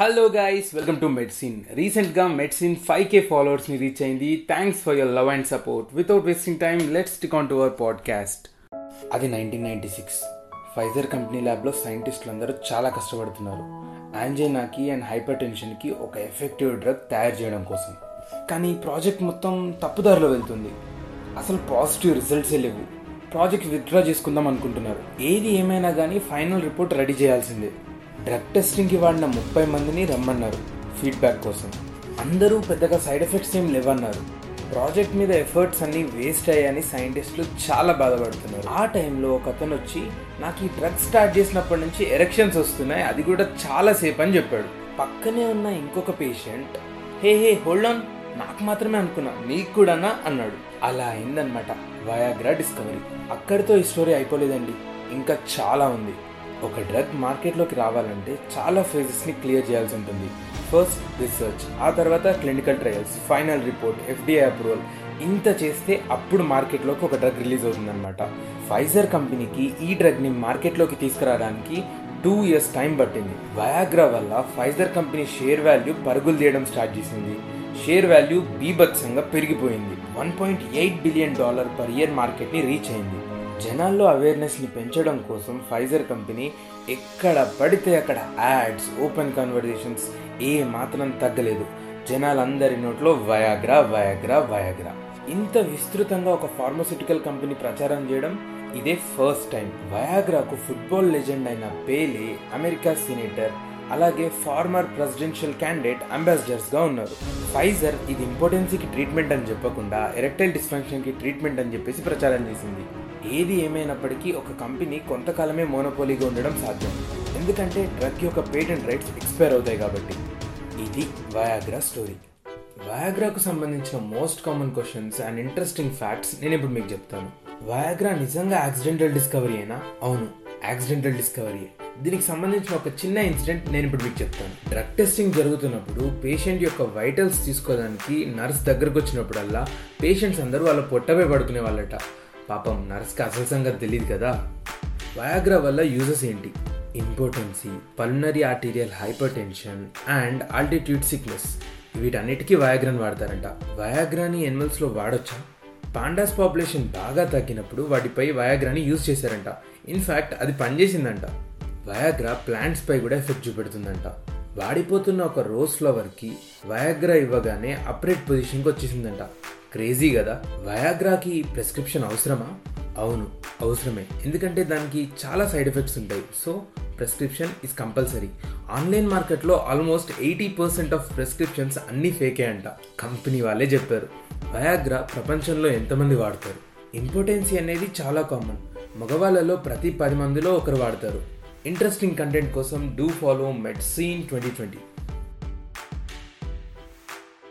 Hello guys welcome to medicine రీసెంట్గా medicine five K ఫాలోవర్స్ని reach అయింది thanks for your love and support without wasting time let's stick on to our podcast అది nineteen ninety six Pfizer company ల్యాబ్లో సైంటిస్టులు అందరూ చాలా కష్టపడుతున్నారు. యాంజైనాకి and hyper టెన్షన్కి ఒక ఎఫెక్టివ్ డ్రగ్ తయారు చేయడం కోసం. కానీ ప్రాజెక్ట్ మొత్తం తప్పుదారిలో వెళ్తుంది. అసలు పాజిటివ్ రిజల్ట్సే లేవు. ప్రాజెక్ట్ విత్డ్రా చేసుకుందాం అనుకుంటున్నారు. ఏది ఏమైనా కానీ ఫైనల్ రిపోర్ట్ రెడీ చేయాల్సిందే. డ్రగ్ టెస్టింగ్కి వాడిన ముప్పై మందిని రమ్మన్నారు ఫీడ్బ్యాక్ కోసం. అందరూ పెద్దగా సైడ్ ఎఫెక్ట్స్ ఏం లేవన్నారు. ప్రాజెక్ట్ మీద ఎఫర్ట్స్ అన్నీ వేస్ట్ అయ్యాయని సైంటిస్టులు చాలా బాధపడుతున్నారు. ఆ టైంలో ఒక అతను వచ్చి నాకు ఈ డ్రగ్ స్టార్ట్ చేసినప్పటి నుంచి ఎరెక్షన్స్ వస్తున్నాయి అది కూడా చాలా సేపు అని చెప్పాడు. పక్కనే ఉన్న ఇంకొక patient hey hey hold on నాకు మాత్రమే అనుకున్నా నీకు కూడానా? అన్నాడు. అలా అయిందనమాట వయాగ్రా డిస్కవరీ. అక్కడితో ఈ స్టోరీ అయిపోలేదండి ఇంకా చాలా ఉంది. ఒక డ్రగ్ మార్కెట్లోకి రావాలంటే చాలా ఫేజెస్ని క్లియర్ చేయాల్సి ఉంటుంది. ఫస్ట్ రీసెర్చ్ ఆ తర్వాత clinical trials final report FDA approval. ఇంత చేస్తే అప్పుడు మార్కెట్లోకి ఒక డ్రగ్ రిలీజ్ అవుతుందన్నమాట. ఫైజర్ కంపెనీకి ఈ డ్రగ్ని మార్కెట్లోకి తీసుకురావడానికి టూ ఇయర్స్ టైం పట్టింది. వయాగ్రా వల్ల ఫైజర్ కంపెనీ షేర్ వాల్యూ పరుగులు తీయడం స్టార్ట్ చేసింది. షేర్ వాల్యూ బీభత్సంగా పెరిగిపోయింది. One point eight billion dollar per year మార్కెట్ని రీచ్ అయింది. జనాల్లో అవేర్నెస్ని పెంచడం కోసం ఫైజర్ కంపెనీ ఎక్కడ పడితే అక్కడ యాడ్స్ ఓపెన్ కన్వర్జేషన్స్ ఏ మాత్రం తగ్గలేదు. జనాలందరి నోట్లో వయాగ్రా వయాగ్రా వయాగ్రా ఇంత విస్తృతంగా ఒక ఫార్మస్యూటికల్ కంపెనీ ప్రచారం చేయడం ఇదే ఫస్ట్ టైం వయాగ్రాకు ఫుట్బాల్ లెజెండ్ అయిన పేలే అమెరికా సినేటర్ అలాగే ఫార్మర్ ప్రెసిడెన్షియల్ క్యాండిడేట్ అంబాసిడర్స్గా ఉన్నారు. ఫైజర్ ఇది ఇంపార్టెన్సీకి ట్రీట్మెంట్ అని చెప్పకుండా ఎరెక్టైల్ డిస్ఫంక్షన్కి ట్రీట్మెంట్ అని చెప్పేసి ప్రచారం చేసింది. ఏది ఏమైనప్పటికీ ఒక కంపెనీ కొంతకాలమే మోనోపోలీగా ఉండడం సాధ్యం. ఎందుకంటే డ్రగ్ యొక్క పేటెంట్ రైట్స్ ఎక్స్పైర్ అవుతాయి కాబట్టి. ఇది వయాగ్రా స్టోరీ వయాగ్రాకు సంబంధించిన most common questions and interesting facts నేను ఇప్పుడు మీకు చెప్తాను. వయాగ్రా నిజంగా యాక్సిడెంటల్ డిస్కవరీ అయినా అవును యాక్సిడెంటల్ డిస్కవరీ దీనికి సంబంధించిన ఒక చిన్న ఇన్సిడెంట్ నేను ఇప్పుడు మీకు చెప్తాను. డ్రగ్ టెస్టింగ్ జరుగుతున్నప్పుడు పేషెంట్ యొక్క వైటల్స్ తీసుకోవడానికి నర్స్ దగ్గరకు వచ్చినప్పుడల్లా పేషెంట్స్ అందరూ వాళ్ళ పొట్టపై పడుకునే వాళ్ళట. పాపం నర్స్కి అసలు సంగతి తెలియదు కదా. వయాగ్రా వల్ల యూజెస్ ఏంటి? Impotency pulmonary arterial hypertension and altitude sickness వీటన్నిటికీ వయాగ్రాని వాడతారంట. వయాగ్రాని ఎనిమల్స్లో వాడొచ్చా? పాండాస్ పాపులేషన్ బాగా తగ్గినప్పుడు వాటిపై వయాగ్రాని యూజ్ చేశారంట. ఇన్ఫ్యాక్ట్ అది పనిచేసిందంట. వయాగ్రా ప్లాంట్స్పై కూడా ఎఫెక్ట్ చూపెడుతుందంట. వాడిపోతున్న ఒక రోజ్ ఫ్లవర్కి వయాగ్రా ఇవ్వగానే అప్రేట్ పొజిషన్కి వచ్చేసిందంట. క్రేజీ కదా? వయాగ్రాకి ప్రెస్క్రిప్షన్ అవసరమా? అవును అవసరమే. ఎందుకంటే దానికి చాలా సైడ్ ఎఫెక్ట్స్ ఉంటాయి. So prescription is compulsory online మార్కెట్లో almost eighty percent of prescriptions అన్నీ ఫేకే అంట. కంపెనీ వాళ్ళే చెప్పారు. వయాగ్రా ప్రపంచంలో ఎంతమంది వాడతారు? ఇంపార్టెన్సీ అనేది చాలా కామన్ మగవాళ్ళలో ప్రతి పది మందిలో ఒకరు వాడతారు. ఇంట్రెస్టింగ్ కంటెంట్ కోసం do follow medicine twenty twenty